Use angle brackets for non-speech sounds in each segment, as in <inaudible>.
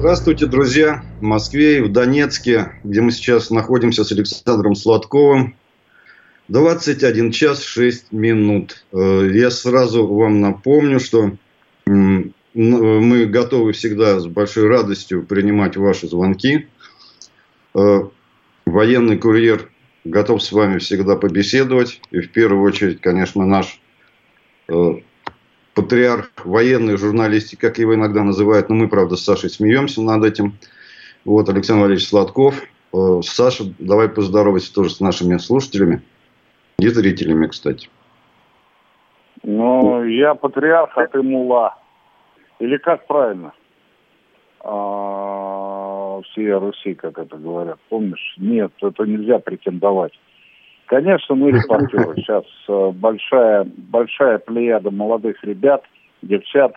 Здравствуйте, друзья! В Москве и в Донецке, где мы сейчас находимся с Александром Сладковым. 21 час 6 минут. Э, я сразу вам напомню, что мы готовы всегда с большой радостью принимать ваши звонки. Э, военный курьер готов с вами всегда побеседовать. И в первую очередь, конечно, наш э, патриарх военной журналистики, как его иногда называют, но мы, правда, с Сашей смеемся над этим. Вот Александр Валерьевич Сладков. Э, Саша, давай поздоровайся тоже с нашими слушателями и зрителями, кстати. Ну, я патриарх, а ты мула. Или как правильно? А, всей Руси, как это говорят. Помнишь? Нет, это нельзя претендовать. Конечно, мы репортеры. <laughs> Сейчас э, большая, большая плеяда молодых ребят, девчат,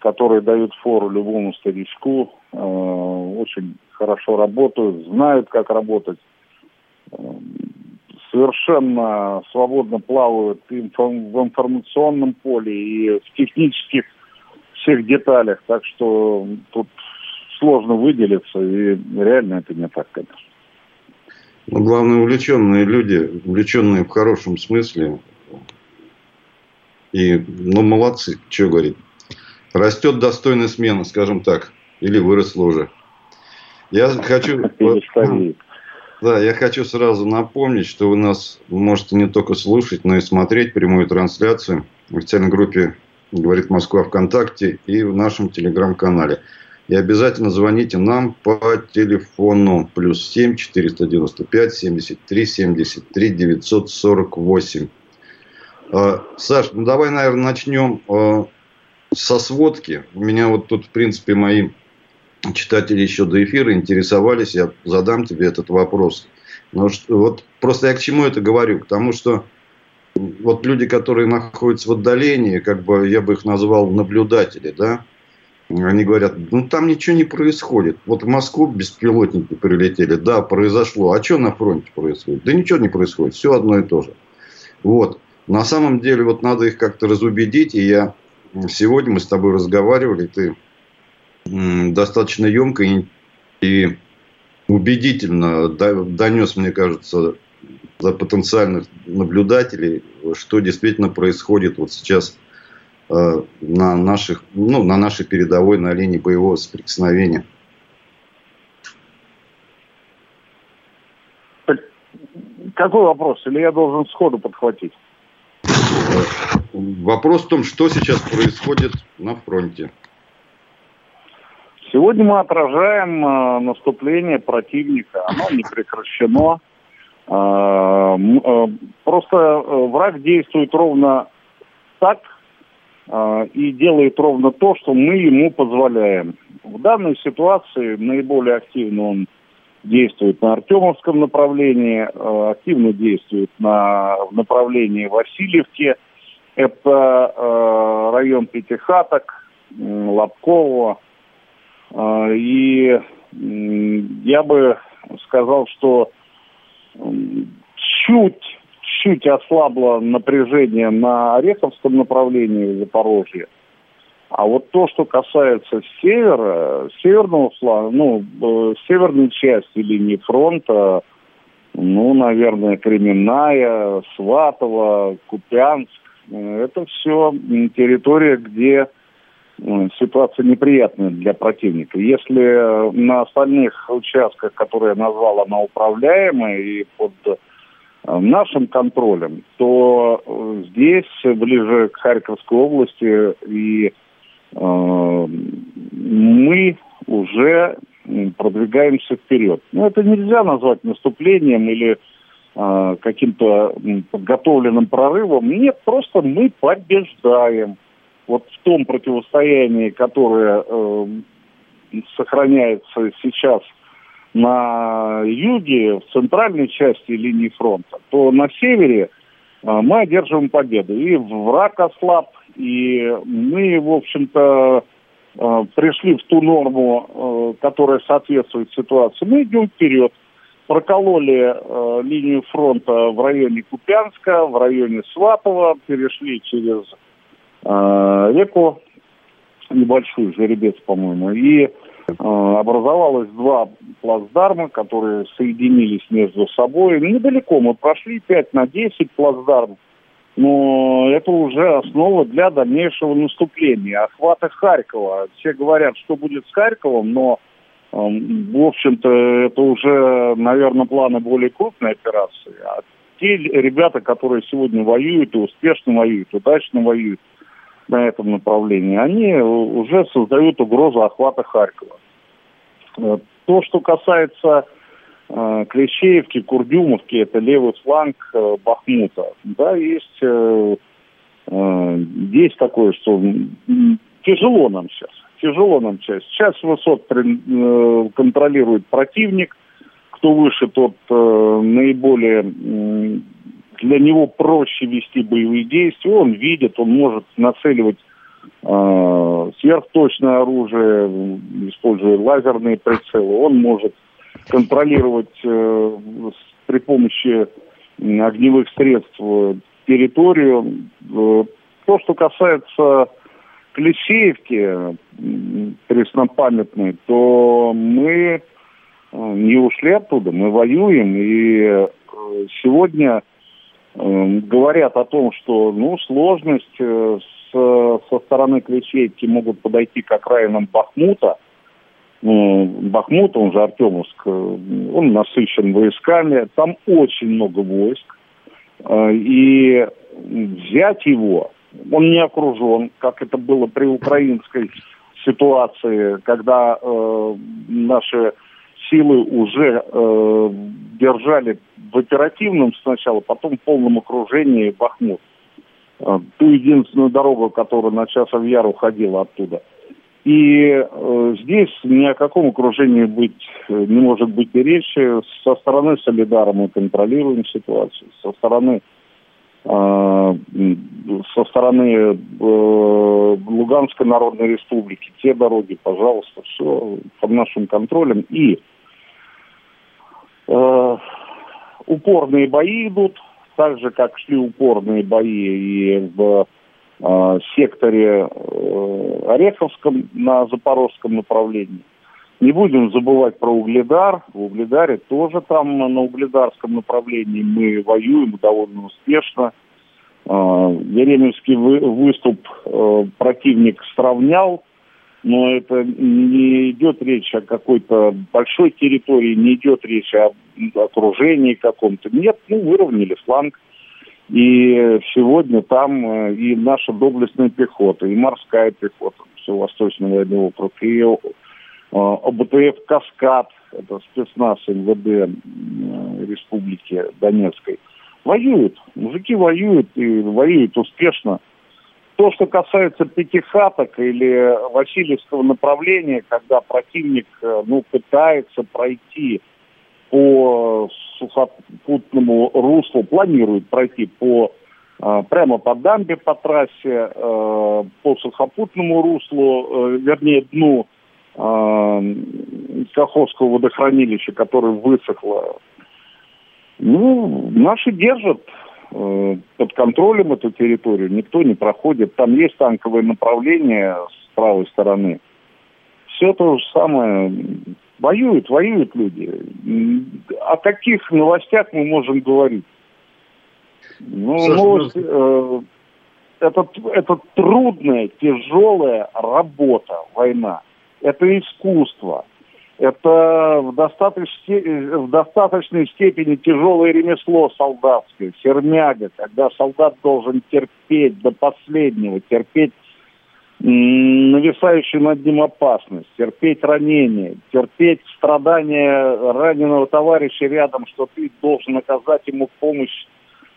которые дают фору любому старичку, э, очень хорошо работают, знают, как работать, э, совершенно свободно плавают в информационном поле, и в технических всех деталях. Так что тут сложно выделиться, и реально это не так, конечно. Ну, главное, увлеченные люди, увлеченные в хорошем смысле. И, ну, молодцы, что говорить. Растет достойная смена, скажем так. Или выросла уже. Я хочу... <laughs> Да, я хочу сразу напомнить, что вы нас можете не только слушать, но и смотреть прямую трансляцию в официальной группе «Говорит Москва ВКонтакте» и в нашем телеграм-канале. И обязательно звоните нам по телефону плюс 7 495 73 73 948. Саш, ну давай, наверное, начнем а, со сводки. У меня вот тут, в принципе, мои читатели еще до эфира интересовались. Я задам тебе этот вопрос. Но вот просто я к чему это говорю? К тому, что вот люди, которые находятся в отдалении, как бы я бы их назвал наблюдатели, да, они говорят, ну там ничего не происходит. Вот в Москву беспилотники прилетели, да, произошло. А что на фронте происходит? Да ничего не происходит, все одно и то же. Вот. На самом деле, вот надо их как-то разубедить. И я сегодня мы с тобой разговаривали, ты достаточно емко и, и убедительно донес, мне кажется, за потенциальных наблюдателей, что действительно происходит вот сейчас на, наших, ну, на нашей передовой, на линии боевого соприкосновения. Какой вопрос? Или я должен сходу подхватить? Вопрос в том, что сейчас происходит на фронте. Сегодня мы отражаем э, наступление противника. Оно не прекращено. Э, э, просто э, враг действует ровно так, и делает ровно то, что мы ему позволяем. В данной ситуации наиболее активно он действует на Артемовском направлении, а, активно действует на, в направлении Васильевки. Это э, район Пятихаток, Лобково. Э, и я бы сказал, что чуть чуть ослабло напряжение на Ореховском направлении Запорожья. А вот то, что касается севера, северного фланга, ну, э, северной части линии фронта, ну, наверное, Кременная, Сватово, Купянск, э, это все территория, где э, ситуация неприятная для противника. Если на остальных участках, которые я назвал, она управляемая и под нашим контролем, то э, здесь, ближе к Харьковской области, и э, мы уже продвигаемся вперед. Но это нельзя назвать наступлением или э, каким-то подготовленным прорывом. Нет, просто мы побеждаем. Вот в том противостоянии, которое э, сохраняется сейчас на юге, в центральной части линии фронта, то на севере а, мы одерживаем победу. И враг ослаб, и мы, в общем-то, а, пришли в ту норму, а, которая соответствует ситуации. Мы идем вперед. Прокололи линию фронта в районе Купянска, в районе Сватова, перешли через реку небольшую, жеребец, по-моему, и образовалось два плацдарма, которые соединились между собой. Недалеко мы прошли 5 на 10 плацдарм, но это уже основа для дальнейшего наступления. Охваты Харькова. Все говорят, что будет с Харьковом, но эм, в общем-то, это уже, наверное, планы более крупной операции. А те ребята, которые сегодня воюют и успешно воюют, удачно воюют, на этом направлении, они уже создают угрозу охвата Харькова. Э, то, что касается э, Клещеевки, Курдюмовки, это левый фланг э, Бахмута. Да, есть, есть такое, что тяжело нам сейчас. Тяжело нам сейчас. Сейчас высот контролирует противник. Кто выше, тот наиболее для него проще вести боевые действия. Он видит, он может нацеливать э, сверхточное оружие, используя лазерные прицелы. Он может контролировать э, при помощи огневых средств территорию. Э, то, что касается Клещеевки, преснопамятной, то мы э, не ушли оттуда, мы воюем, и э, сегодня говорят о том, что ну, сложность э, с, со стороны Клещеевки могут подойти к окраинам Бахмута. Ну, Бахмут, он же Артемовск, э, он насыщен войсками, там очень много войск. Э, и взять его, он не окружен, как это было при украинской ситуации, когда э, наши силы уже э, держали в оперативном сначала, потом в полном окружении Бахмут. Э, ту единственную дорогу, которая на часов яр уходила оттуда. И э, здесь ни о каком окружении быть э, не может быть и речи. Со стороны Солидара мы контролируем ситуацию, со стороны э, со стороны э, Луганской Народной Республики, те дороги, пожалуйста, все под нашим контролем. И Э, упорные бои идут, так же, как шли упорные бои и в э, секторе э, Ореховском на Запорожском направлении. Не будем забывать про Угледар. В Угледаре тоже там на Угледарском направлении мы воюем довольно успешно. Э, Ереминский вы, выступ э, противник сравнял но это не идет речь о какой-то большой территории, не идет речь о окружении каком-то. Нет, ну, выровняли фланг. И сегодня там э, и наша доблестная пехота, и морская пехота, все Восточный военный округ, и э, ОБТФ «Каскад», это спецназ МВД э, Республики Донецкой, воюют. Мужики воюют и воюют успешно. То, что касается пятихаток или Васильевского направления, когда противник э, ну, пытается пройти по сухопутному руслу, планирует пройти по э, прямо по дамбе по трассе, э, по сухопутному руслу, вернее дну Каховского водохранилища, которое высохло. Ну, наши держат Э, под контролем эту территорию, никто не проходит. Там есть танковое направление с правой стороны. Все то же самое. Воюют, воюют люди. О каких новостях мы можем говорить? Ну, Саша, новость, э, это, это трудная, тяжелая работа, война. Это искусство это в, достаточной, в достаточной степени тяжелое ремесло солдатское, сермяга, когда солдат должен терпеть до последнего, терпеть нависающую над ним опасность, терпеть ранение, терпеть страдания раненого товарища рядом, что ты должен оказать ему помощь,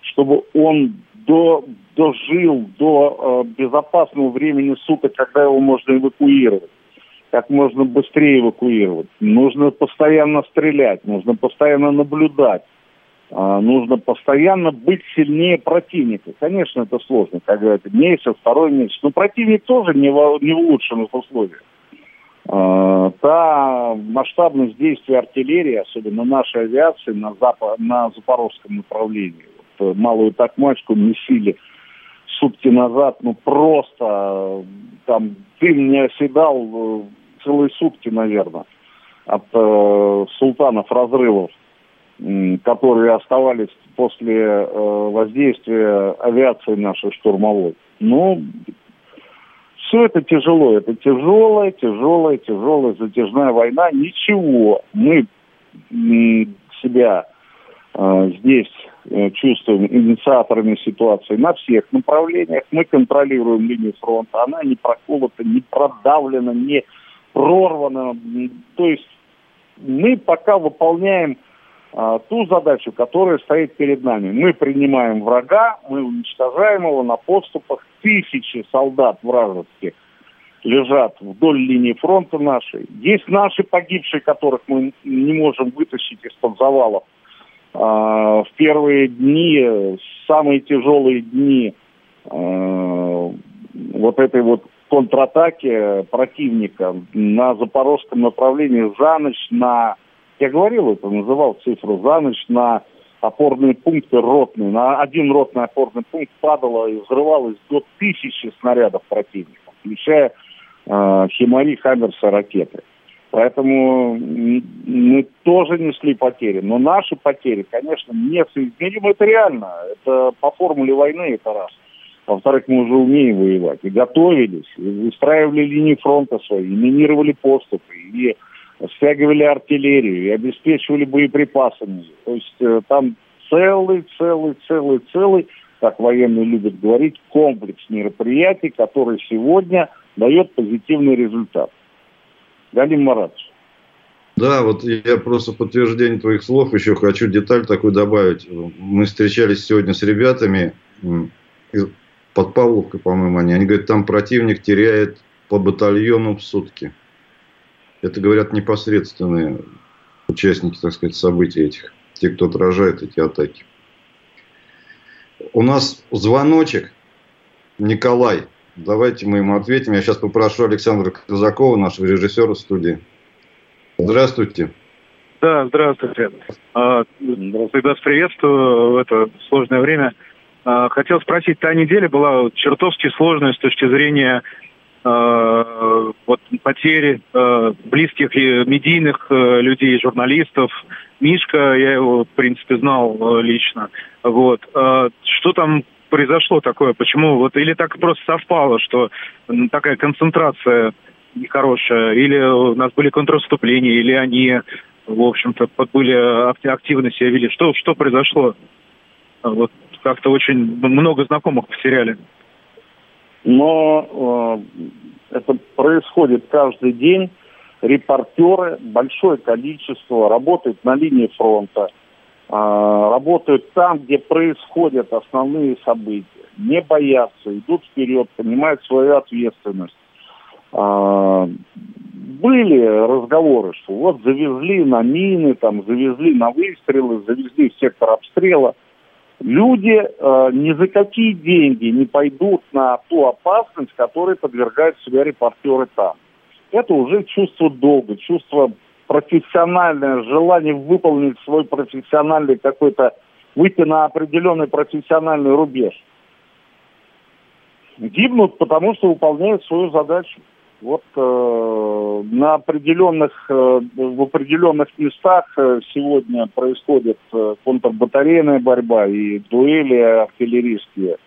чтобы он до, дожил до э, безопасного времени суток, когда его можно эвакуировать как можно быстрее эвакуировать. Нужно постоянно стрелять, нужно постоянно наблюдать. А, нужно постоянно быть сильнее противника. Конечно, это сложно, как говорят, месяц, второй месяц. Но противник тоже не в, не в улучшенных условиях. А, та масштабность действий артиллерии, особенно нашей авиации на, запад, на запорожском направлении. Вот, э, малую такмачку месили сутки назад, ну просто там дым не оседал э, целые сутки, наверное, от э, султанов разрывов которые оставались после э, воздействия авиации нашей штурмовой. Ну, все это тяжело. Это тяжелая, тяжелая, тяжелая затяжная война. Ничего. Мы себя э, здесь э, чувствуем инициаторами ситуации на всех направлениях. Мы контролируем линию фронта. Она не проколота, не продавлена, не прорвана. То есть мы пока выполняем а, ту задачу, которая стоит перед нами. Мы принимаем врага, мы уничтожаем его на подступах. Тысячи солдат вражеских лежат вдоль линии фронта нашей. Есть наши погибшие, которых мы не можем вытащить из-под завалов. А, в первые дни, самые тяжелые дни а, вот этой вот контратаки противника на запорожском направлении за ночь на я говорил это, называл цифру за ночь на опорные пункты ротные. На один ротный опорный пункт падало и взрывалось до тысячи снарядов противника, включая э, Химари, Хаммерса, ракеты. Поэтому мы тоже несли потери. Но наши потери, конечно, несоизмеримы. Это реально. Это по формуле войны это раз. Во-вторых, мы уже умеем воевать. И готовились, и выстраивали линии фронта свои, и минировали поступы, и стягивали артиллерию и обеспечивали боеприпасами. То есть э, там целый, целый, целый, целый, как военные любят говорить, комплекс мероприятий, который сегодня дает позитивный результат. Галим Маратович. Да, вот я просто подтверждение твоих слов еще хочу деталь такую добавить. Мы встречались сегодня с ребятами под Павловкой, по-моему, они. Они говорят, там противник теряет по батальону в сутки. Это говорят непосредственные участники, так сказать, событий этих, те, кто отражает эти атаки. У нас звоночек. Николай. Давайте мы ему ответим. Я сейчас попрошу Александра Казакова, нашего режиссера студии. Здравствуйте. Да, здравствуйте. А. Вас приветствую в это сложное время. А, хотел спросить, та неделя была чертовски сложная с точки зрения Э, вот потери э, близких и медийных людей, журналистов. Мишка, я его, в принципе, знал лично. Вот. Что там произошло такое? Почему? Вот или так просто совпало, что такая концентрация нехорошая, или у нас были контрвыступления, или они, в общем-то, были активно себя вели. Что, что произошло? Вот как-то очень много знакомых потеряли но э, это происходит каждый день. Репортеры, большое количество, работают на линии фронта, э, работают там, где происходят основные события, не боятся, идут вперед, понимают свою ответственность. Э, были разговоры, что вот завезли на мины, там, завезли на выстрелы, завезли в сектор обстрела – люди э, ни за какие деньги не пойдут на ту опасность, которой подвергают себя репортеры там. Это уже чувство долга, чувство профессиональное, желание выполнить свой профессиональный какой-то, выйти на определенный профессиональный рубеж. Гибнут, потому что выполняют свою задачу вот э, на определенных, э, в определенных местах э, сегодня происходит э, контрбатарейная борьба и дуэли артиллерийские.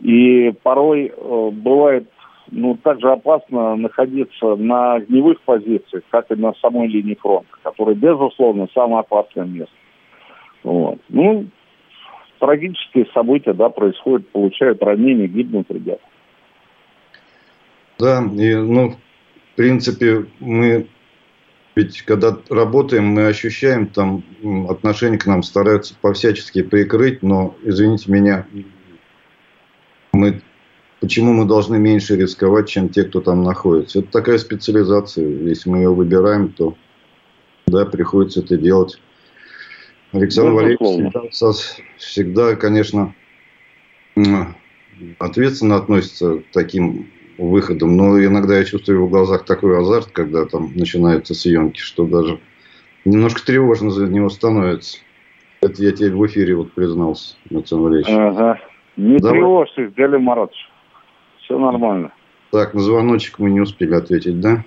И порой э, бывает ну, также опасно находиться на огневых позициях, как и на самой линии фронта, которая, безусловно, самое опасное место. Вот. Ну, трагические события, да, происходят, получают ранения, гибнут ребята. Да, и, ну, в принципе, мы ведь когда работаем, мы ощущаем там отношение к нам стараются по-всячески прикрыть, но, извините меня, мы почему мы должны меньше рисковать, чем те, кто там находится. Это такая специализация. Если мы ее выбираем, то да, приходится это делать. Александр Валерьевич всегда, всегда, конечно, ответственно относится к таким выходам, но иногда я чувствую в глазах такой азарт, когда там начинаются съемки, что даже немножко тревожно за него становится. Это я тебе в эфире вот признался, Александр Валерьевич. Ага. Не Давай. тревожься, Галим Маратович. Все нормально. Так, на звоночек мы не успели ответить, да?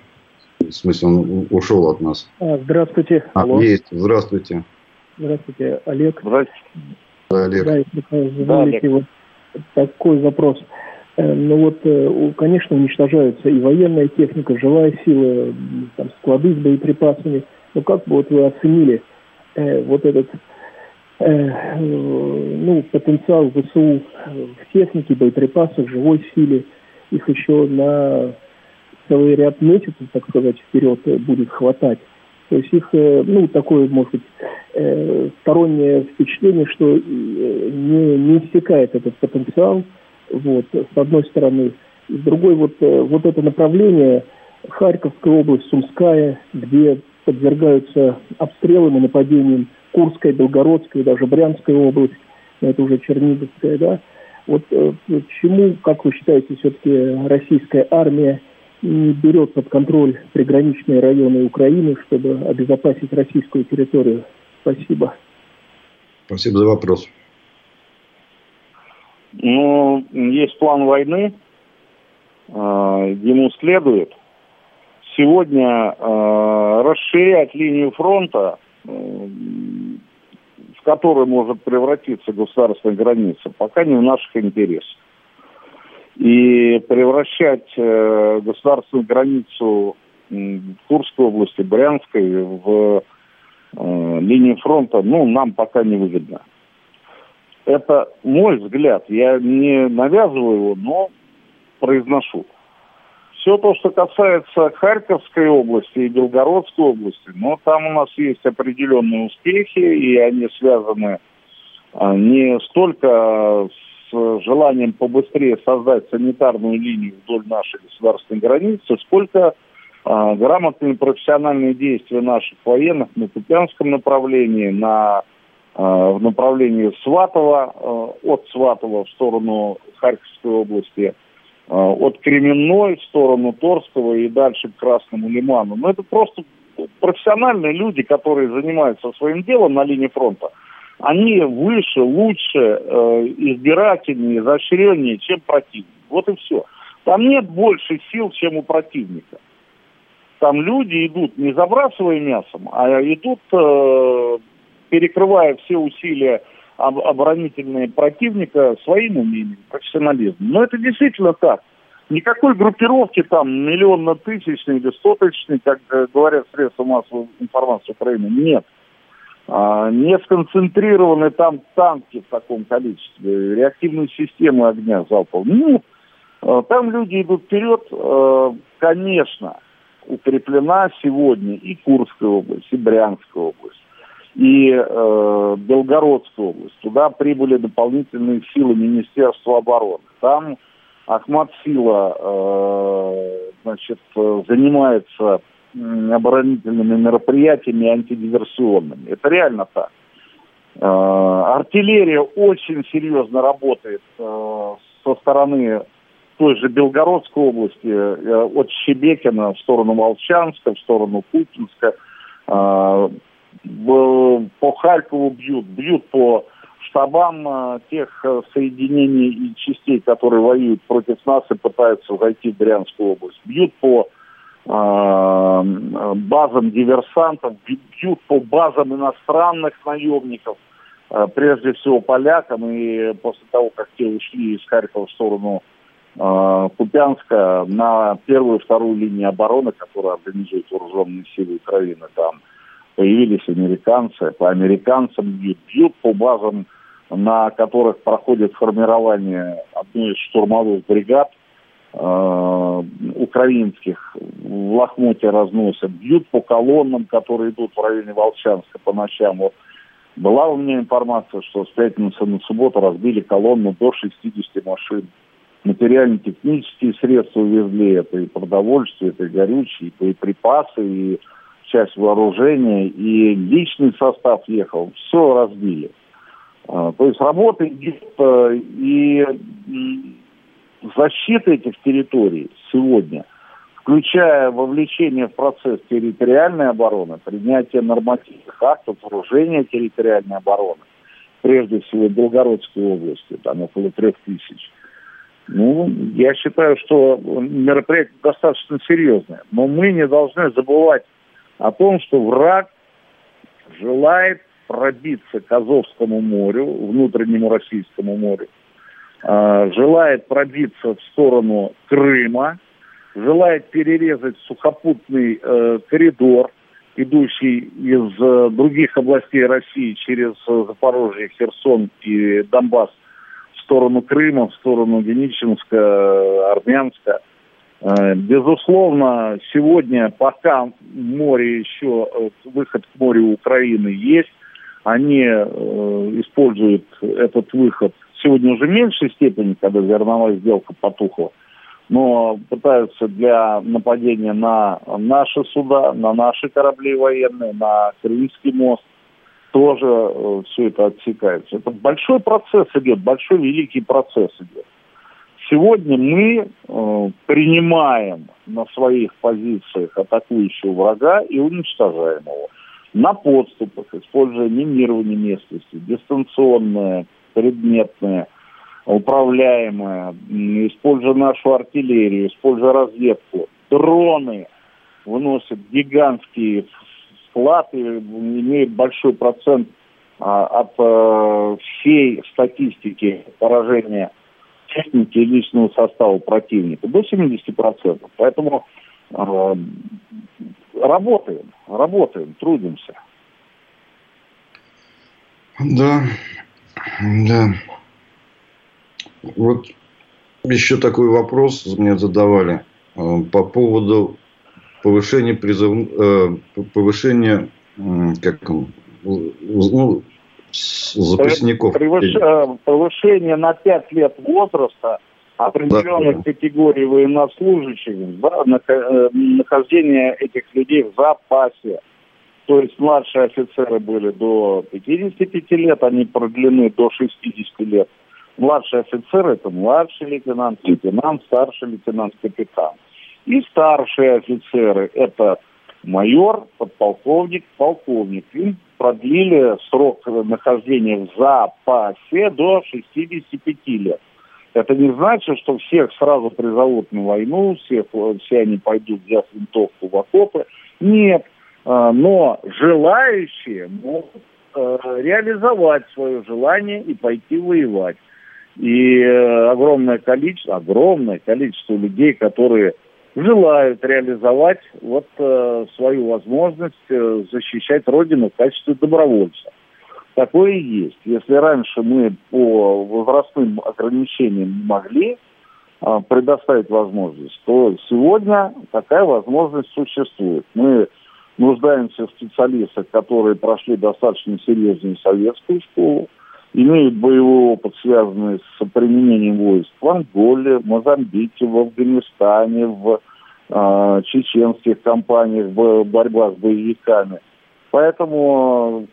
В смысле, он ушел от нас. А, здравствуйте. А, Алло. есть. Здравствуйте. Здравствуйте, Олег. Здравствуйте. Да, Олег. Да, если да, Олег. вот такой вопрос. Э, ну вот, э, конечно, уничтожаются и военная техника, живая сила, там, склады с боеприпасами. Но как бы вот вы оценили э, вот этот э, ну, потенциал ВСУ в технике, боеприпасах, живой силе, их еще на целый ряд месяцев, так сказать, вперед будет хватать. То есть их, э, ну, такое, может быть, э, стороннее впечатление, что э, не, не истекает этот потенциал, вот, с одной стороны. С другой, вот, вот это направление, Харьковская область, Сумская, где подвергаются обстрелам и нападениям Курская, Белгородская, даже Брянская область, это уже Черниговская, да. Вот почему, как вы считаете, все-таки российская армия не берет под контроль приграничные районы Украины, чтобы обезопасить российскую территорию? Спасибо. Спасибо за вопрос. Ну, есть план войны, э, ему следует. Сегодня э, расширять линию фронта, э, в которой может превратиться государственная граница, пока не в наших интересах. И превращать государственную границу Курской области, Брянской в линии фронта, ну, нам пока не выгодно. Это мой взгляд. Я не навязываю его, но произношу. Все то, что касается Харьковской области и Белгородской области, ну, там у нас есть определенные успехи, и они связаны а, не столько с желанием побыстрее создать санитарную линию вдоль нашей государственной границы, сколько а, грамотные профессиональные действия наших военных на Купянском направлении, на в направлении Сватова, а, от Сватова в сторону Харьковской области, а, от Кременной в сторону Торского и дальше к Красному Лиману. Но это просто профессиональные люди, которые занимаются своим делом на линии фронта они выше, лучше, э, избирательнее, изощреннее, чем противник. Вот и все. Там нет больше сил, чем у противника. Там люди идут не забрасывая мясом, а идут, э, перекрывая все усилия об, оборонительные противника своим умением, профессионализмом. Но это действительно так. Никакой группировки там миллионно-тысячной или соточной, как говорят средства массовой информации Украины, нет. А, не сконцентрированы там танки в таком количестве, реактивные системы огня залпового. Ну, а, там люди идут вперед. А, конечно, укреплена сегодня и Курская область, и Брянская область, и э, Белгородская область. Туда прибыли дополнительные силы Министерства обороны. Там Ахмат Сила э, значит, занимается оборонительными мероприятиями антидиверсионными. Это реально так. Э, артиллерия очень серьезно работает э, со стороны той же Белгородской области, э, от Щебекина в сторону Волчанска, в сторону Кутинска. По Харькову бьют, бьют по штабам тех соединений и частей, которые воюют против нас и пытаются войти в Брянскую область. Бьют по а, базам диверсантов, бьют по базам иностранных наемников, прежде всего полякам, и после того, как те ушли из Харькова в сторону э, Купянска на первую и вторую линию обороны, которую организуют вооруженные силы Украины, там появились американцы, по американцам бьют, бьют по базам, на которых проходит формирование одной из штурмовых бригад – э, украинских в лохмоте разносят, бьют по колоннам, которые идут в районе Волчанска по ночам. Вот была у меня информация, что с пятницы на субботу разбили колонну до 60 машин. материально-технические средства увезли, это и продовольствие, это и горючие, и боеприпасы, и часть вооружения, и личный состав ехал, все разбили. А, то есть работа идет, э, и защита этих территорий сегодня, включая вовлечение в процесс территориальной обороны, принятие нормативных актов, вооружения территориальной обороны, прежде всего в Белгородской области, там около трех тысяч. Ну, я считаю, что мероприятие достаточно серьезное. Но мы не должны забывать о том, что враг желает пробиться к Азовскому морю, внутреннему Российскому морю, э, желает пробиться в сторону Крыма, желает перерезать сухопутный э, коридор, идущий из э, других областей России через э, Запорожье, Херсон и Донбасс в сторону Крыма, в сторону Деничинска, Армянска. Э, безусловно, сегодня, пока море еще, э, выход к морю Украины есть, они э, используют этот выход сегодня уже в меньшей степени, когда зерновая сделка потухла, но пытаются для нападения на наши суда, на наши корабли военные, на Крымский мост, тоже все это отсекается. Это большой процесс идет, большой великий процесс идет. Сегодня мы э, принимаем на своих позициях атакующего врага и уничтожаем его на подступах, используя минирование местности, дистанционное, предметное, управляемое, используя нашу артиллерию, используя разведку. Дроны выносят гигантские вклады, имеют большой процент а, от а, всей статистики поражения техники и личного состава противника, до 70%. Поэтому а, работаем, работаем, трудимся. Да, да. Вот еще такой вопрос мне задавали э, по поводу повышения призыв, э, повышения, как он, ну, запасников. Э, повышение на 5 лет возраста определенных да. категорий военнослужащих, да, нахождение этих людей в запасе. То есть младшие офицеры были до 55 лет, они продлены до 60 лет. Младший офицер – это младший лейтенант, лейтенант, старший лейтенант, капитан. И старшие офицеры – это майор, подполковник, полковник. Им продлили срок нахождения в запасе до 65 лет. Это не значит, что всех сразу призовут на войну, всех, все они пойдут взяв винтовку в окопы. Нет, а, но желающие могут э, реализовать свое желание и пойти воевать. И э, огромное количество, огромное количество людей, которые желают реализовать вот э, свою возможность э, защищать Родину в качестве добровольца. Такое и есть. Если раньше мы по возрастным ограничениям могли э, предоставить возможность, то сегодня такая возможность существует. Мы нуждаемся в специалистах, которые прошли достаточно серьезную советскую школу, имеют боевой опыт, связанный с применением войск в Анголе, Мозамбике, в Афганистане, в э, чеченских компаниях, в борьба с боевиками. Поэтому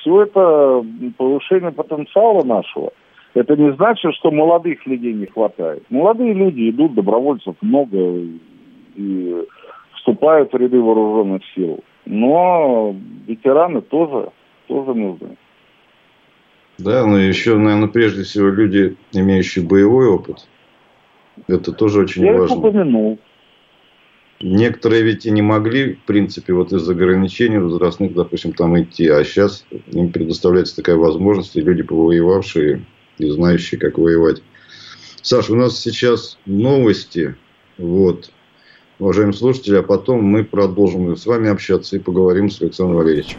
все это повышение потенциала нашего. Это не значит, что молодых людей не хватает. Молодые люди идут, добровольцев много и вступают в ряды вооруженных сил. Но ветераны тоже, тоже нужны. Да, но еще, наверное, прежде всего люди, имеющие боевой опыт. Это тоже очень Я важно. Я упомянул. Некоторые ведь и не могли, в принципе, вот из-за ограничений возрастных, допустим, там идти. А сейчас им предоставляется такая возможность, и люди, повоевавшие и знающие, как воевать. Саша, у нас сейчас новости. Вот. Уважаемые слушатели, а потом мы продолжим с вами общаться и поговорим с Александром Валерьевичем.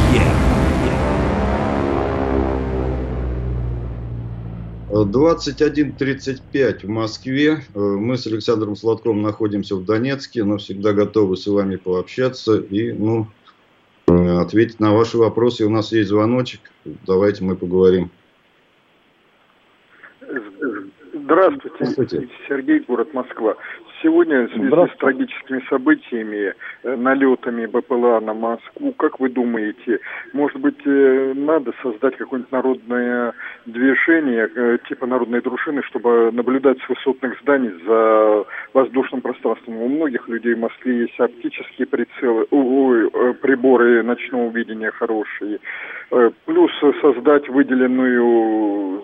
21.35 в Москве. Мы с Александром Сладковым находимся в Донецке, но всегда готовы с вами пообщаться и ну, ответить на ваши вопросы. У нас есть звоночек. Давайте мы поговорим. Здравствуйте. Здравствуйте. Сергей, город Москва. Сегодня в связи с трагическими событиями, э, налетами БПЛА на Москву, как вы думаете, может быть, э, надо создать какое-нибудь народное движение, э, типа народной дружины, чтобы наблюдать с высотных зданий за воздушным пространством? У многих людей в Москве есть оптические прицелы, ой, приборы ночного видения хорошие. Плюс создать выделенную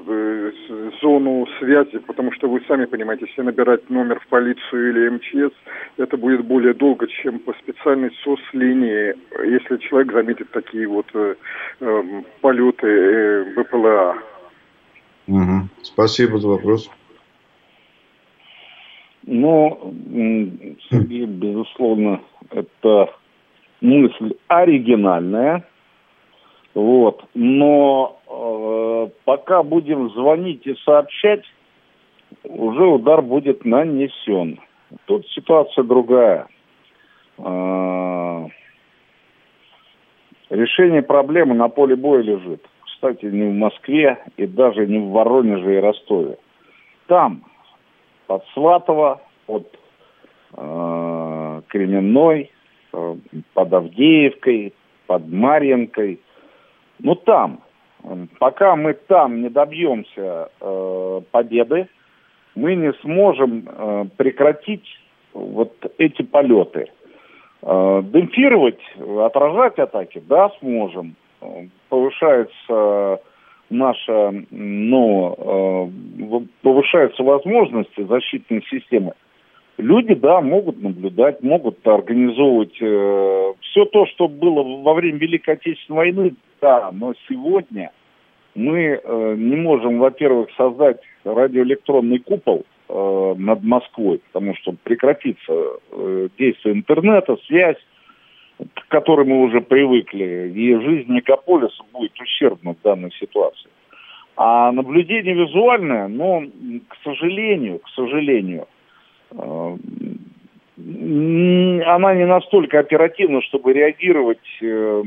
зону связи, потому что вы сами понимаете, если набирать номер в полицию или МЧС, это будет более долго, чем по специальной СОС-линии, если человек заметит такие вот э, э, полеты э, БПЛА. Угу. Спасибо за вопрос. Ну, Сергей, безусловно, это мысль оригинальная. Вот. Но э, пока будем звонить и сообщать, уже удар будет нанесен. Тут ситуация другая. А, решение проблемы на поле боя лежит. Кстати, не в Москве и даже не в Воронеже и Ростове. Там, под Сватово, под э, Кременной, э, под Авдеевкой, под Марьинкой. Ну там. Пока мы там не добьемся э, победы, мы не сможем э, прекратить вот эти полеты. Э, демпфировать, отражать атаки, да, сможем. Повышается наша, ну, повышаются возможности защитной системы. Люди, да, могут наблюдать, могут организовывать э, все то, что было во время Великой Отечественной войны, да, но сегодня мы э, не можем, во-первых, создать радиоэлектронный купол э, над Москвой, потому что прекратится э, действие интернета, связь, к которой мы уже привыкли, и жизнь мегаполиса будет ущербна в данной ситуации. А наблюдение визуальное, но, к сожалению, к сожалению, она не настолько оперативна, чтобы реагировать э,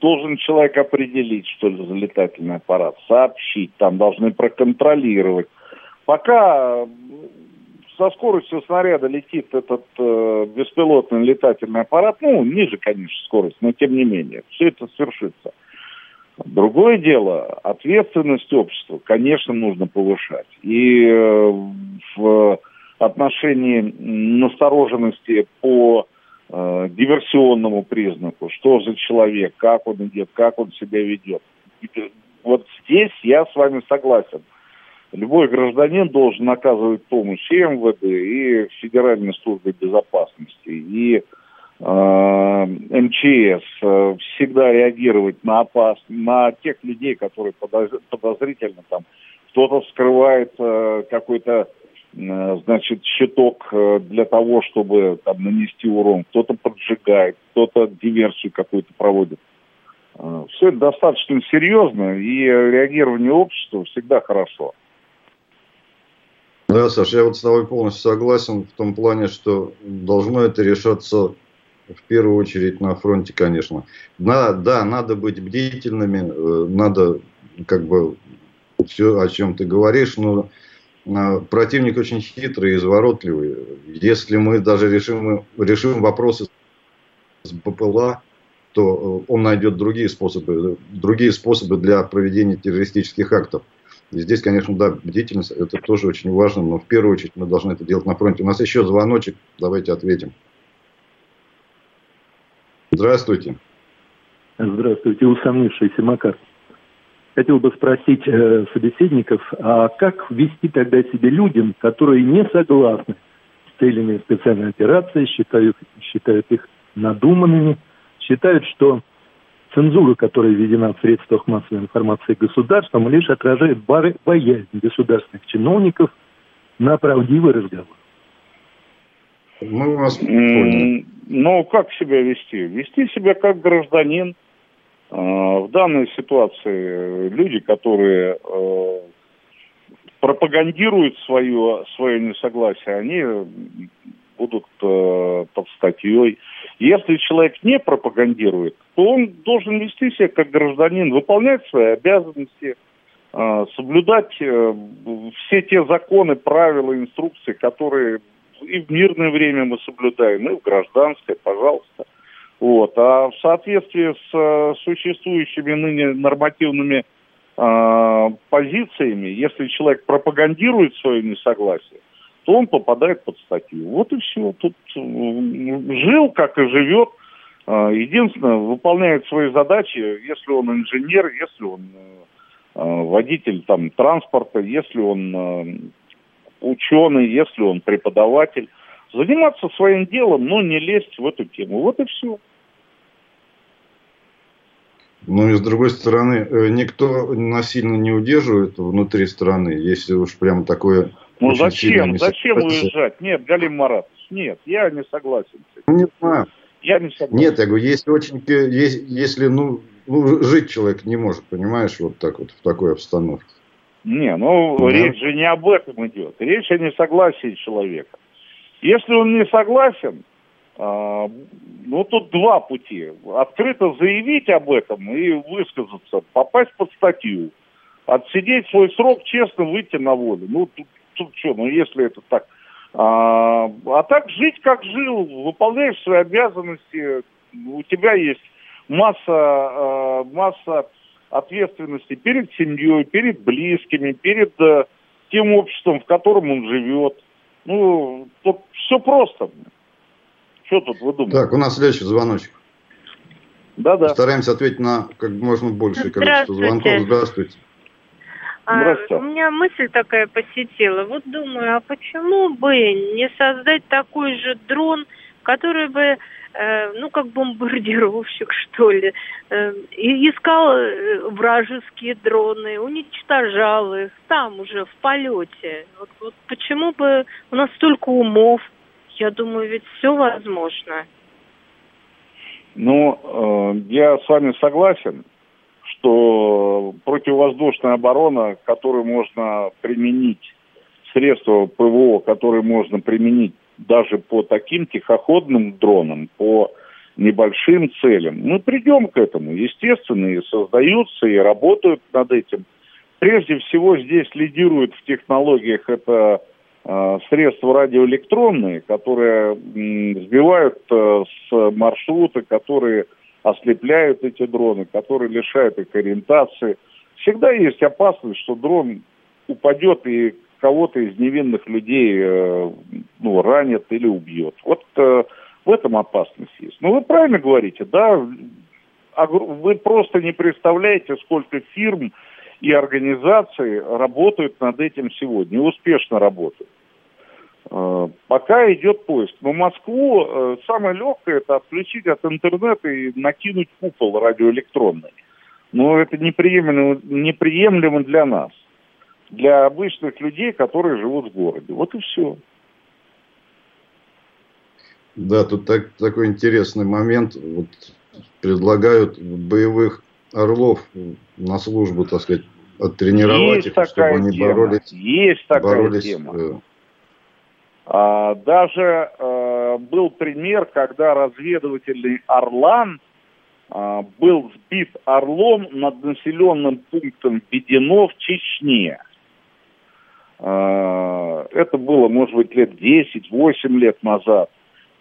должен человек определить, что ли, за летательный аппарат, сообщить, там должны проконтролировать. Пока со скоростью снаряда летит этот э, беспилотный летательный аппарат, ну, ниже, конечно, скорость, но тем не менее, все это свершится. Другое дело, ответственность общества, конечно, нужно повышать. И э, в отношении настороженности по э, диверсионному признаку, что за человек, как он идет, как он себя ведет. Вот здесь я с вами согласен. Любой гражданин должен оказывать помощь и МВД, и Федеральной службе безопасности, и э, МЧС, э, всегда реагировать на опас, на тех людей, которые подозрительно там кто-то скрывает э, какой-то Э, значит, щиток э, для того, чтобы там, нанести урон. Кто-то поджигает, кто-то диверсию какую-то проводит. Э, Все это достаточно серьезно, и реагирование общества всегда хорошо. Да, Саша, я вот с тобой полностью согласен в том плане, что должно это решаться в первую очередь на фронте, конечно. Да, да, надо быть бдительными, надо как бы все, о чем ты говоришь, но противник очень хитрый и изворотливый. Если мы даже решим, решим вопросы с БПЛА, то э, он найдет другие способы, другие способы для проведения террористических актов. И здесь, конечно, да, бдительность, это тоже очень важно, но в первую очередь мы должны это делать на фронте. У нас еще звоночек, давайте ответим. Здравствуйте. Здравствуйте, усомнившийся Макар. Хотел бы спросить э, собеседников, а как вести тогда себе людям, которые не согласны с целями специальной операции, считают, считают их надуманными, считают, что цензура, которая введена в средствах массовой информации государством, лишь отражает боязнь государственных чиновников на правдивый разговор. Мы вас поняли. Ну, как себя вести? Вести себя как гражданин. А, в данной ситуации люди, которые э, пропагандируют свое, свое несогласие, они будут э, под статьей. Если человек не пропагандирует, то он должен вести себя как гражданин, выполнять свои обязанности, э, соблюдать э, все те законы, правила, инструкции, которые и в мирное время мы соблюдаем, и в гражданское, пожалуйста. Вот. А в соответствии с э, существующими ныне нормативными э, позициями, если человек пропагандирует свое несогласие, то он попадает под статью. Вот и все. Тут э, жил, как и живет. Э, единственное, выполняет свои задачи, если он инженер, если он э, водитель там, транспорта, если он ученый, если он преподаватель. Заниматься своим делом, но не лезть в эту тему. Вот и все. Ну и с другой стороны, никто насильно не удерживает внутри страны, если уж прям такое ну зачем? Зачем уезжать? Нет, Галим Маратович, нет, я не согласен этим. Не знаю. Я не согласен. Нет, я говорю, если очень, если, ну, ну, жить человек не может, понимаешь, вот так вот, в такой обстановке. Не, ну, да. речь же не об этом идет. Речь о несогласии человека. Если он не согласен, э, ну, тут два пути. Открыто заявить об этом и высказаться, попасть под статью, отсидеть свой срок, честно выйти на волю. Ну, тут тут что, ну если это так. А, а так жить как жил, выполняешь свои обязанности, у тебя есть масса, а, масса ответственности перед семьей, перед близкими, перед а, тем обществом, в котором он живет. Ну, тут все просто. Что тут вы думаете? Так, у нас следующий звоночек. Да-да. Стараемся ответить на как можно большее количество звонков. Здравствуйте. А, у меня мысль такая посетила. Вот думаю, а почему бы не создать такой же дрон, который бы, ну, как бомбардировщик, <laughs> что ли, э, искал э, вражеские дроны, уничтожал их там уже в полете. Вот, вот почему бы у нас столько умов? Я думаю, ведь все возможно. Ну, э, я с вами согласен что противовоздушная оборона, которую можно применить, средства ПВО, которые можно применить даже по таким тихоходным дронам, по небольшим целям, мы придем к этому, естественно, и создаются, и работают над этим. Прежде всего здесь лидирует в технологиях это э, средства радиоэлектронные, которые э, сбивают э, с маршрута, которые ослепляют эти дроны, которые лишают их ориентации. Всегда есть опасность, что дрон упадет и кого-то из невинных людей э, ну, ранит или убьет. Вот э, в этом опасность есть. Но вы правильно говорите, да, вы просто не представляете, сколько фирм и организаций работают над этим сегодня, успешно работают. Э, пока идет поиск. Но Москву самое легкое это отключить от интернета и накинуть купол радиоэлектронный. Но это неприемлемо, неприемлемо для нас, для обычных людей, которые живут в городе. Вот и все. Да, тут так, такой интересный момент. Вот предлагают боевых орлов на службу, так сказать, оттренировать Есть их, чтобы они тема. боролись. Есть такая боролись, тема. Э, а, даже э, был пример, когда разведывательный «Орлан» а, был сбит «Орлом» над населенным пунктом Бедино в Чечне. А, это было, может быть, лет 10-8 лет назад.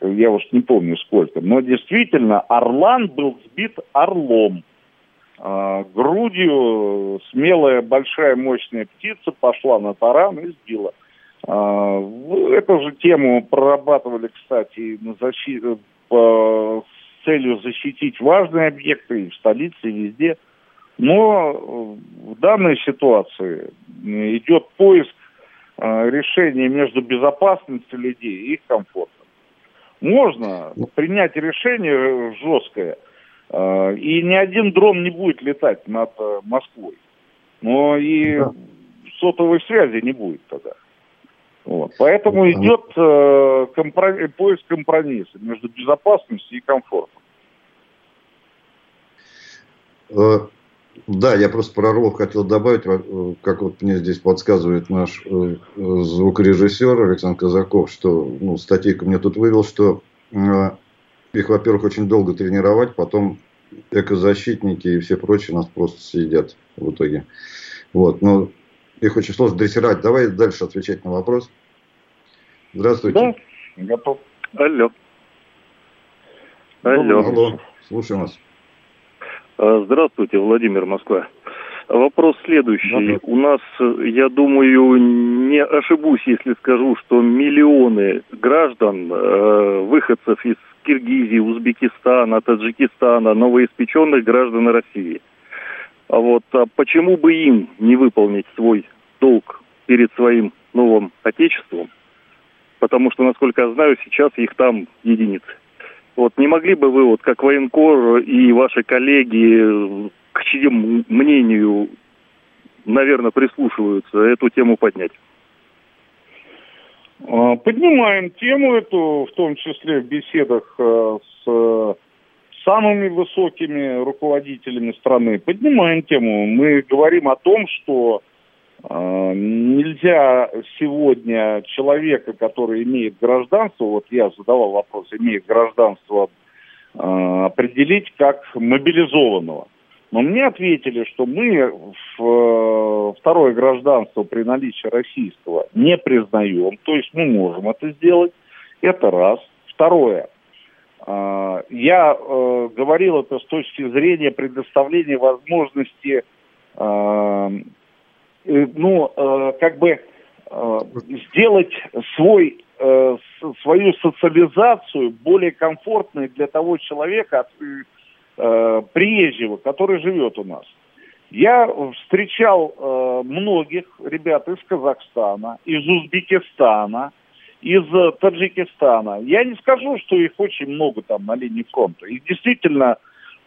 Я уж не помню сколько. Но действительно, «Орлан» был сбит «Орлом». Грудью смелая, большая, мощная птица пошла на таран и сбила. А, эту же тему прорабатывали, кстати, на защиту, по, с целью защитить важные объекты и в столице, и везде. Но в данной ситуации идет поиск а, решения между безопасностью людей и их комфортом. Можно принять решение жесткое Э, и ни один дрон не будет летать над э, Москвой. Но и сотовой связи не будет тогда. Вот. Поэтому идет э, компромисс, поиск компромисса между безопасностью и комфортом. Э, да, я просто про Орлов хотел добавить, э, как вот мне здесь подсказывает наш звукорежиссер Александр Казаков, что ну, статейку мне тут вывел, что их, во-первых, очень долго тренировать, потом экозащитники и все прочие нас просто съедят в итоге. Вот, но их очень сложно дрессировать. Давай дальше отвечать на вопрос. Здравствуйте. Да, готов. Алло. Алло. Алло. Слушаем вас. А, здравствуйте, Владимир Москва. Вопрос следующий. Да, У нас, я думаю, не ошибусь, если скажу, что миллионы граждан, э, выходцев из Киргизии, Узбекистана, Таджикистана, новоиспеченных граждан России. А вот а почему бы им не выполнить свой долг перед своим новым отечеством? Потому что, насколько я знаю, сейчас их там единицы. Вот не могли бы вы, вот как военкор и ваши коллеги, к чьему мнению, наверное, прислушиваются, эту тему поднять? А, поднимаем тему эту, в том числе в беседах э, с самыми высокими руководителями страны. Поднимаем тему. Мы говорим о том, что нельзя сегодня человека, который имеет гражданство, вот я задавал вопрос, имеет гражданство, э, определить как мобилизованного. Но мне ответили, что мы в, э, второе гражданство при наличии российского не признаем, то есть мы можем это сделать. Это раз. Второе. Э, я э, говорил это с точки зрения предоставления возможности, ну, как бы сделать свой, свою социализацию более комфортной для того человека, э, приезжего, который живет у нас. Я встречал э, многих ребят из Казахстана, из Узбекистана, из э, Таджикистана. Я не скажу, что их очень много там на линии фронта. И действительно,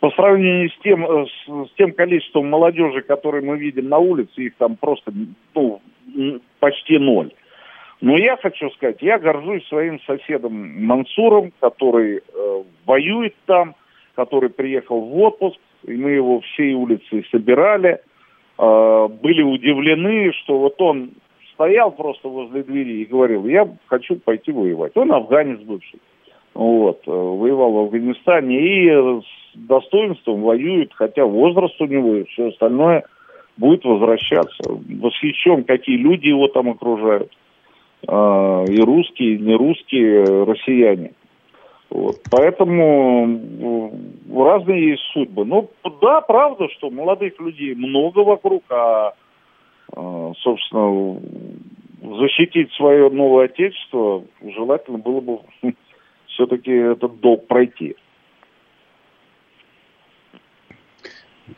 по сравнению с тем, э, с, с тем количеством молодежи, которые мы видим на улице, их там просто ну, почти ноль. Но я хочу сказать, я горжусь своим соседом Мансуром, который э, воюет там, который приехал в отпуск, и мы его всей улицы собирали, э, были удивлены, что вот он стоял просто возле двери и говорил, я хочу пойти воевать. Он афганец бывший. Вот, э, воевал в Афганистане и с достоинством воюет, хотя возраст у него и все остальное будет возвращаться. Восхищен, какие люди его там окружают. Э, и русские, и не русские, россияне. Вот. Поэтому разные есть судьбы. Ну, да, правда, что молодых людей много вокруг, а, а собственно, защитить свое новое отечество желательно было бы все-таки этот долг пройти.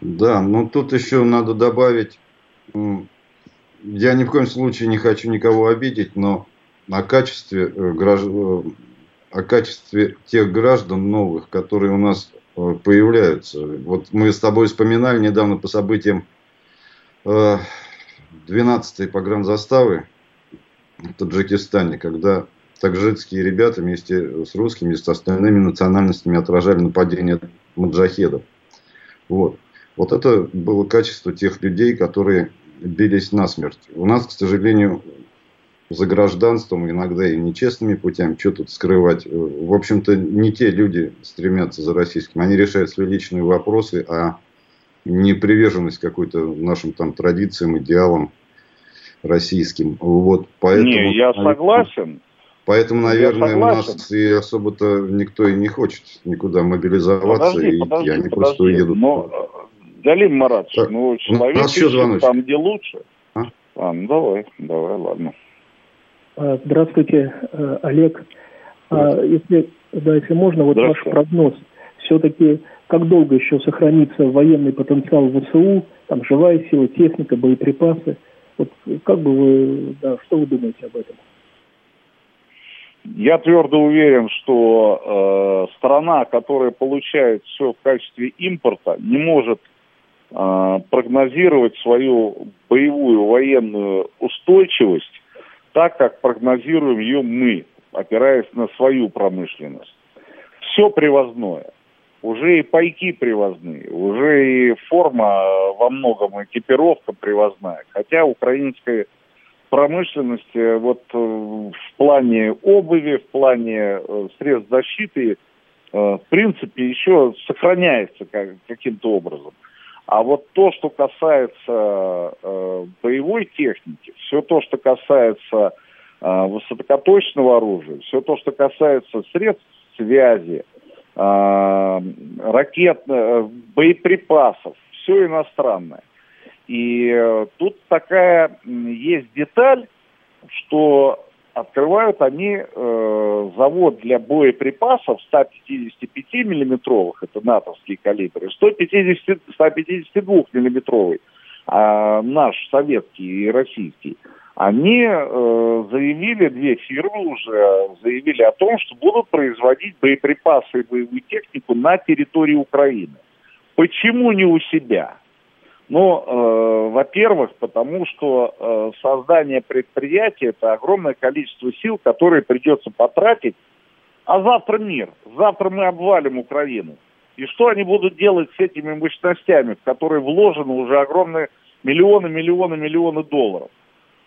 Да, ну тут еще надо добавить, я ни в коем случае не хочу никого обидеть, но о качестве э, граждан о качестве тех граждан новых, которые у нас э, появляются. Вот мы с тобой вспоминали недавно по событиям 12-й э, погранзаставы в Таджикистане, когда таджикские ребята вместе с русскими с остальными национальностями отражали нападение маджахедов. Вот. Вот это было качество тех людей, которые бились насмерть. У нас, к сожалению, за гражданством, иногда и нечестными путями, что тут скрывать. В общем-то, не те люди стремятся за российским. Они решают свои личные вопросы, а не приверженность какой-то нашим там традициям, идеалам российским. Вот, поэтому, не, я согласен. Поэтому, наверное, у нас и особо-то никто и не хочет никуда мобилизоваться, подожди, и подожди, они подожди. просто уедут. Но, Галим Маратович, так, ну человек там, где лучше. А? а, ну давай, давай, ладно. А, здравствуйте, э, Олег. А, если, да, если можно, вот ваш прогноз. Все-таки как долго еще сохранится военный потенциал ВСУ, там живая сила, техника, боеприпасы? Вот как бы вы, да, что вы думаете об этом? Я твердо уверен, что э, страна, которая получает все в качестве импорта, не может э, прогнозировать свою боевую военную устойчивость так, как прогнозируем ее мы, опираясь на свою промышленность. Все привозное. Уже и пайки привозные, уже и форма во многом экипировка привозная. Хотя украинская промышленности вот э, в плане обуви, в плане э, средств защиты, э, в принципе, еще сохраняется как, каким-то образом. А вот то, что касается э, боевой техники, все то, что касается э, высокоточного оружия, все то, что касается средств связи, э, ракет, э, боеприпасов, все иностранное. И э, тут такая есть деталь, что открывают они э, завод для боеприпасов 155 миллиметровых, это натовские калибры, 150, 152 миллиметровый, а наш советский и российский. Они э, заявили, две фирмы уже заявили о том, что будут производить боеприпасы и боевую технику на территории Украины. Почему не у себя? Ну, э, во-первых, потому что э, создание предприятия – это огромное количество сил, которые придется потратить. А завтра мир. Завтра мы обвалим Украину. И что они будут делать с этими мощностями, в которые вложены уже огромные миллионы, миллионы, миллионы долларов?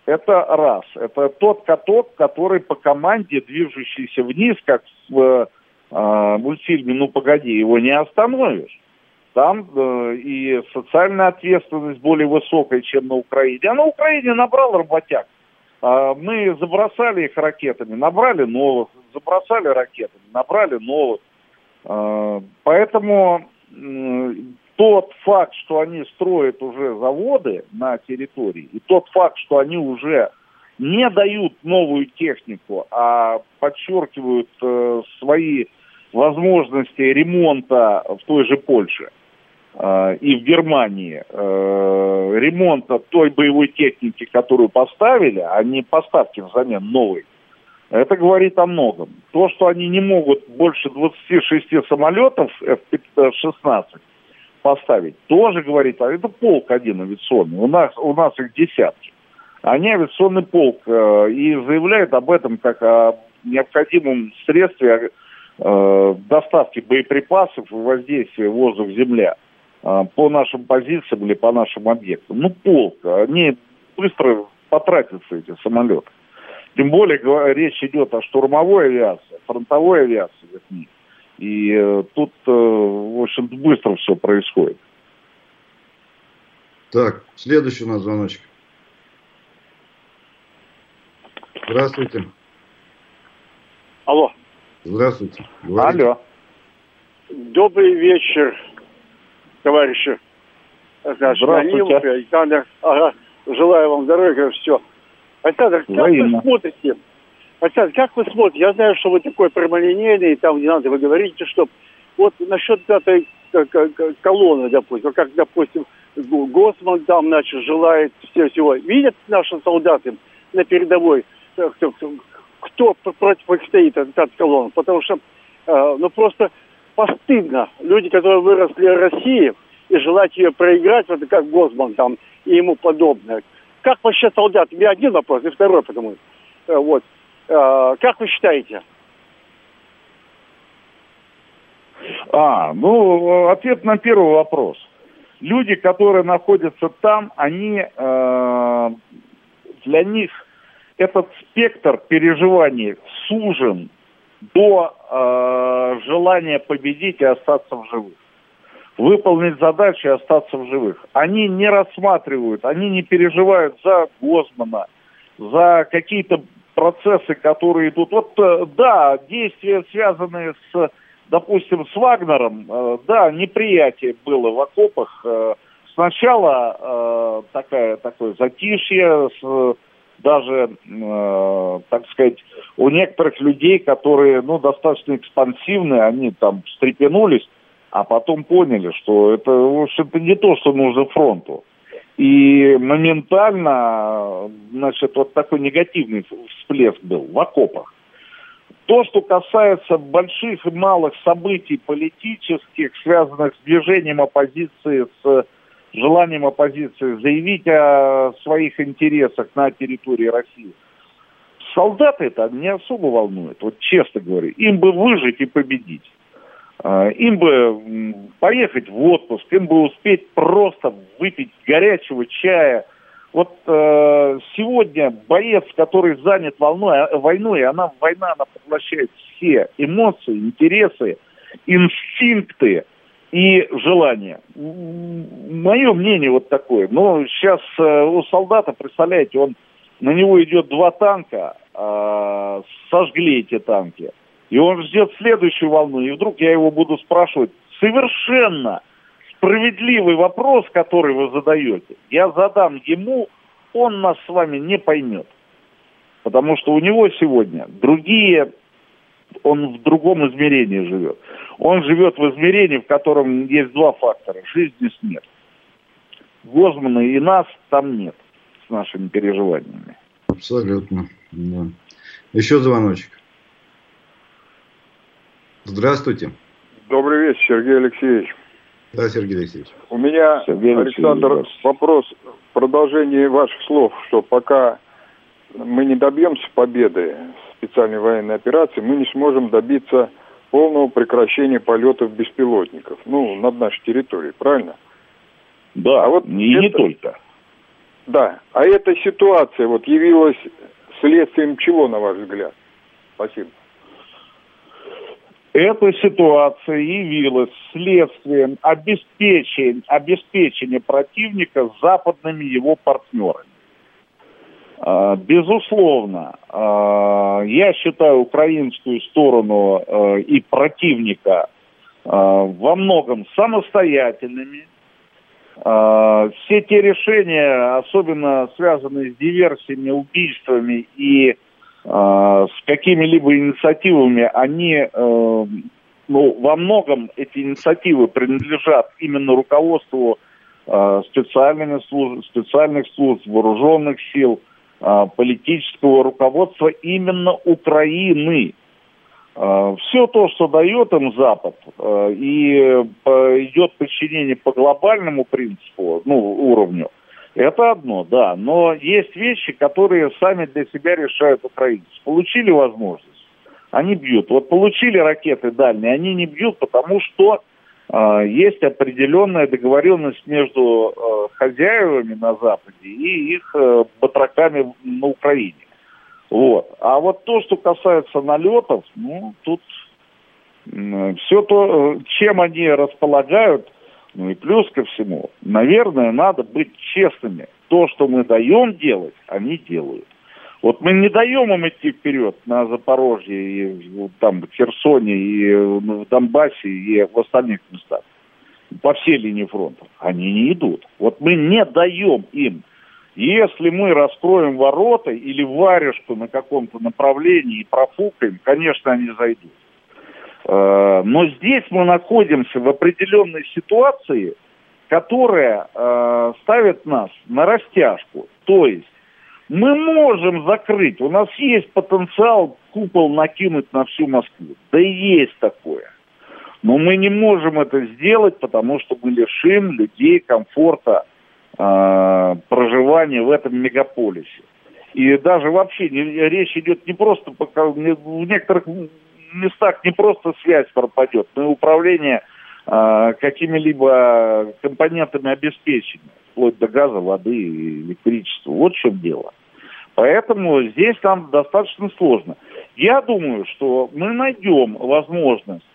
Это раз. Это тот каток, который по команде, движущийся вниз, как в э, мультфильме «Ну, погоди», его не остановишь там э, и социальная ответственность более высокая, чем на Украине. А на Украине набрал работяг. А мы забросали их ракетами, набрали новых, забросали ракетами, набрали новых. А, поэтому э, тот факт, что они строят уже заводы на территории, и тот факт, что они уже не дают новую технику, а подчеркивают э, свои возможности ремонта в той же Польше – Э, и в Германии э, ремонта той боевой техники, которую поставили, а не поставки взамен новой, это говорит о многом. То, что они не могут больше 26 самолетов F-16 поставить, тоже говорит, а это полк один авиационный, у нас, у нас их десятки. Они авиационный полк э, и заявляют об этом как о необходимом средстве э, доставки боеприпасов и воздействия воздух-земля. А, по нашим позициям или по нашим объектам. Ну, полк. Они быстро потратятся, эти самолеты. Тем более речь идет о штурмовой авиации, фронтовой авиации. И э, тут, э, в общем быстро все происходит. Так, следующий у нас звоночек. Здравствуйте. Алло. Здравствуйте. Говорите. Алло. Добрый вечер, товарищи значит, Данилов и Александр. Ага. Желаю вам здоровья, все. Александр, как Взаимно. вы смотрите? Александр, как вы смотрите? Я знаю, что вы такой прямолинейный, там не надо, вы говорите, что вот насчет этой колонны, допустим, как, допустим, Госман там, значит, желает все всего. Видят наши солдаты на передовой, э, кто, кто против их стоит, этот колонн? Потому что, э, ну, просто постыдно. Люди, которые выросли в России, и желать ее проиграть, вот как Госман там и ему подобное. Как вообще солдат? У меня один вопрос, и второй потому. Э, вот. Э, как вы считаете? А, ну, ответ на первый вопрос. Люди, которые находятся там, они, э, для них этот спектр переживаний сужен до э, желания победить и остаться в живых. Выполнить задачу и остаться в живых. Они не рассматривают, они не переживают за Госмана, за какие-то процессы, которые идут. Вот э, да, действия, связанные с, допустим, с Вагнером, э, да, неприятие было в окопах. Э, сначала э, такая, такое затишье, с, даже, э, так сказать, у некоторых людей, которые, ну, достаточно экспансивные, они там встрепенулись, а потом поняли, что это, в общем-то, не то, что нужно фронту. И моментально, значит, вот такой негативный всплеск был в окопах. То, что касается больших и малых событий политических, связанных с движением оппозиции, с желанием оппозиции заявить о своих интересах на территории России, солдаты это не особо волнует, вот честно говоря. Им бы выжить и победить. А, им бы поехать в отпуск, им бы успеть просто выпить горячего чая. Вот э, сегодня боец, который занят волной, а, войной, она война, она поглощает все эмоции, интересы, инстинкты и желания. Мое мнение вот такое. Но сейчас э, у солдата, представляете, он на него идет два танка, э, сожгли эти танки. И он ждет следующую волну, и вдруг я его буду спрашивать совершенно справедливый вопрос, который вы задаете. Я задам ему, он нас с вами не поймет. Потому что у него сегодня другие, он в другом измерении живет. Он живет в измерении, в котором есть два фактора. Жизнь и смерть. Гозмана и нас там нет с нашими переживаниями. Абсолютно. Да. Еще звоночек. Здравствуйте. Добрый вечер, Сергей Алексеевич. Да, Сергей Алексеевич. У меня, Сергей Александр, Алексеевич. вопрос в продолжении ваших слов, что пока мы не добьемся победы специальной военной операции, мы не сможем добиться полного прекращения полетов беспилотников, ну, над нашей территорией, правильно? Да, а вот и это, не только. Да, а эта ситуация вот явилась следствием чего, на ваш взгляд? Спасибо. Эта ситуация явилась следствием обеспечения, обеспечения противника западными его партнерами. А, безусловно, а, я считаю украинскую сторону а, и противника во многом самостоятельными. Все те решения, особенно связанные с диверсиями, убийствами и с какими-либо инициативами, они, э, ну, во многом эти инициативы принадлежат именно руководству специальными служб, специальных служб, вооруженных сил, политического руководства именно Украины. Все то, что дает им Запад, и идет подчинение по глобальному принципу, ну, уровню, это одно, да. Но есть вещи, которые сами для себя решают украинцы. Получили возможность, они бьют. Вот получили ракеты дальние, они не бьют, потому что есть определенная договоренность между э, хозяевами на Западе и их э, батраками на Украине. Вот. А вот то, что касается налетов, ну, тут все то, э, чем они располагают, ну и плюс ко всему, наверное, надо быть честными. То, что мы даем делать, они делают. Вот мы не даем им идти вперед на Запорожье, и там в Херсоне, и в Донбассе, и в остальных местах. По всей линии фронта. Они не идут. Вот мы не даем им. Если мы раскроем ворота или варежку на каком-то направлении и профукаем, конечно, они зайдут. Э, но здесь мы находимся в определенной ситуации, которая э, ставит нас на растяжку. То есть мы можем закрыть, у нас есть потенциал купол накинуть на всю Москву. Да и есть такое. Но мы не можем это сделать, потому что мы лишим людей комфорта э, проживания в этом мегаполисе. И даже вообще не, речь идет не просто пока в некоторых местах не просто связь пропадет, но и управление э, какими-либо компонентами обеспечения, вплоть до газа, воды и электричества. Вот в чем дело. Поэтому здесь нам достаточно сложно. Я думаю, что мы найдем возможность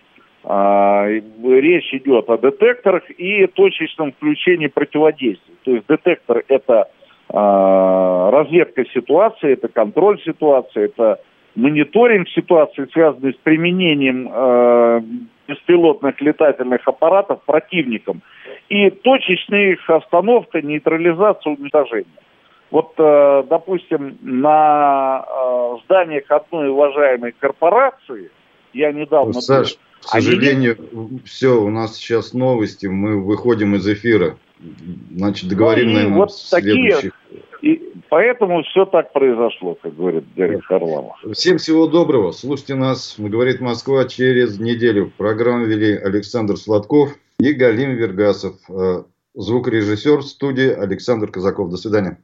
э, речь идет о детекторах и точечном включении противодействия. То есть детектор это э, разведка ситуации, это контроль ситуации, это мониторинг ситуации, связанный с применением э, беспилотных летательных аппаратов противником, и точечная их остановка, нейтрализация, уничтожение. Вот, э, допустим, на э, зданиях одной уважаемой корпорации, я недавно... Саш, к сожалению, они... все, у нас сейчас новости, мы выходим из эфира. Значит, договорим, ну, наверное, вот следующих... Такие... И Поэтому все так произошло, как говорит Гарри Харламов. Всем всего доброго. Слушайте нас, говорит Москва, через неделю. Программу вели Александр Сладков и Галим Вергасов. Э, звукорежиссер студии Александр Казаков. До свидания.